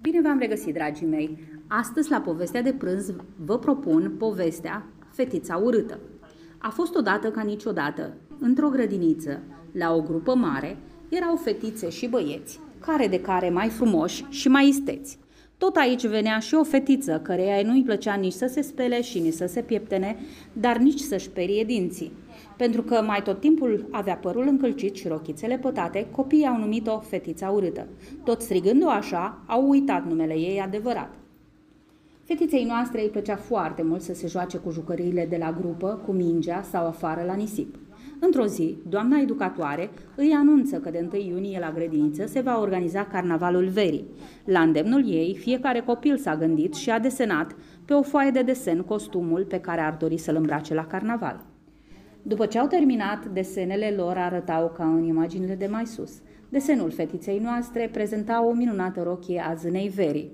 Bine v-am regăsit, dragii mei! Astăzi, la povestea de prânz, vă propun povestea Fetița urâtă. A fost odată ca niciodată, într-o grădiniță, la o grupă mare, erau fetițe și băieți, care de care mai frumoși și mai isteți. Tot aici venea și o fetiță, căreia nu-i plăcea nici să se spele și nici să se pieptene, dar nici să-și perie dinții. Pentru că mai tot timpul avea părul încălcit și rochițele pătate, copiii au numit-o fetița urâtă. Tot strigând-o așa, au uitat numele ei adevărat. Fetiței noastre îi plăcea foarte mult să se joace cu jucăriile de la grupă, cu mingea sau afară la nisip. Într-o zi, doamna educatoare îi anunță că de 1 iunie la grădiniță se va organiza carnavalul verii. La îndemnul ei, fiecare copil s-a gândit și a desenat pe o foaie de desen costumul pe care ar dori să-l îmbrace la carnaval. După ce au terminat, desenele lor arătau ca în imaginile de mai sus. Desenul fetiței noastre prezenta o minunată rochie a zânei verii.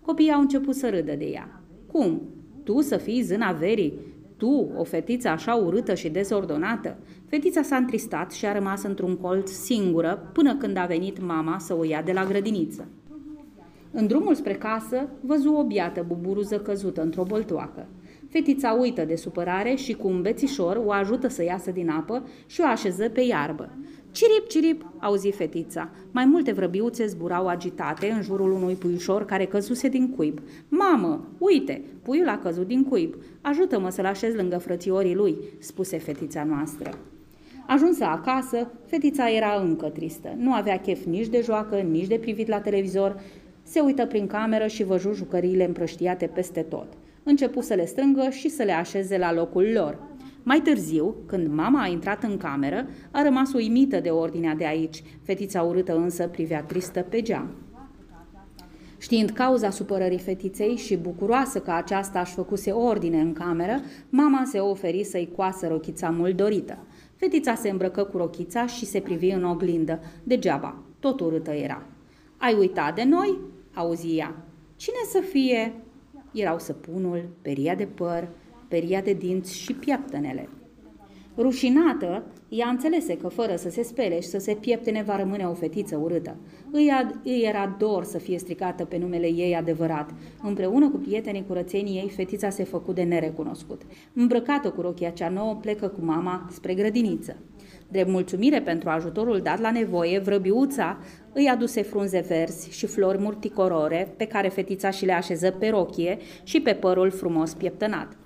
Copiii au început să râdă de ea. Cum? Tu să fii zâna verii? Tu, o fetiță așa urâtă și dezordonată? Fetița s-a întristat și a rămas într-un colț singură până când a venit mama să o ia de la grădiniță. În drumul spre casă, văzu o biată buburuză căzută într-o boltoacă. Fetița uită de supărare și cu un bețișor o ajută să iasă din apă și o așeză pe iarbă. Cirip, cirip, auzi fetița. Mai multe vrăbiuțe zburau agitate în jurul unui puișor care căzuse din cuib. Mamă, uite, puiul a căzut din cuib. Ajută-mă să-l așez lângă frățiorii lui, spuse fetița noastră. Ajunsă acasă, fetița era încă tristă. Nu avea chef nici de joacă, nici de privit la televizor. Se uită prin cameră și văju jucăriile împrăștiate peste tot. Începu să le strângă și să le așeze la locul lor. Mai târziu, când mama a intrat în cameră, a rămas uimită de ordinea de aici. Fetița urâtă însă privea tristă pe geam. Știind cauza supărării fetiței și bucuroasă că aceasta își făcuse ordine în cameră, mama se oferi să-i coasă rochița mult dorită. Fetița se îmbrăcă cu rochița și se privi în oglindă. Degeaba, tot urâtă era. Ai uitat de noi?" auzi ea. Cine să fie?" Erau săpunul, peria de păr, peria de dinți și pieptănele. Rușinată, ea înțelese că fără să se spele și să se pieptene va rămâne o fetiță urâtă. Îi, ad- îi era dor să fie stricată pe numele ei adevărat. Împreună cu prietenii curățenii ei, fetița se făcu de nerecunoscut. Îmbrăcată cu rochia cea nouă, plecă cu mama spre grădiniță. Drept mulțumire pentru ajutorul dat la nevoie, vrăbiuța îi aduse frunze verzi și flori murticorore pe care fetița și le așeză pe rochie și pe părul frumos pieptănat.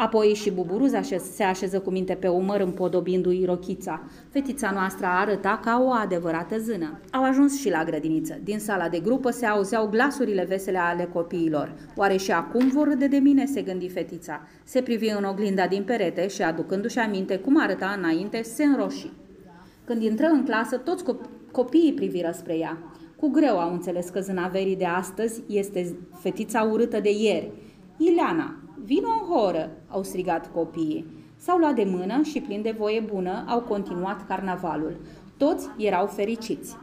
Apoi și buburuza se așeză cu minte pe umăr împodobindu-i rochița. Fetița noastră arăta ca o adevărată zână. Au ajuns și la grădiniță. Din sala de grupă se auzeau glasurile vesele ale copiilor. Oare și acum vor râde de mine, se gândi fetița. Se privi în oglinda din perete și, aducându-și aminte cum arăta înainte, se înroși. Când intră în clasă, toți copiii priviră spre ea. Cu greu au înțeles că zânaverii de astăzi este fetița urâtă de ieri. Ileana, Vino în horă, au strigat copiii. S-au luat de mână și, plin de voie bună, au continuat carnavalul. Toți erau fericiți.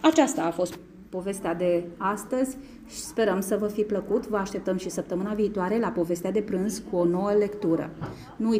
Aceasta a fost povestea de astăzi și sperăm să vă fi plăcut. Vă așteptăm și săptămâna viitoare la povestea de prânz cu o nouă lectură. Nu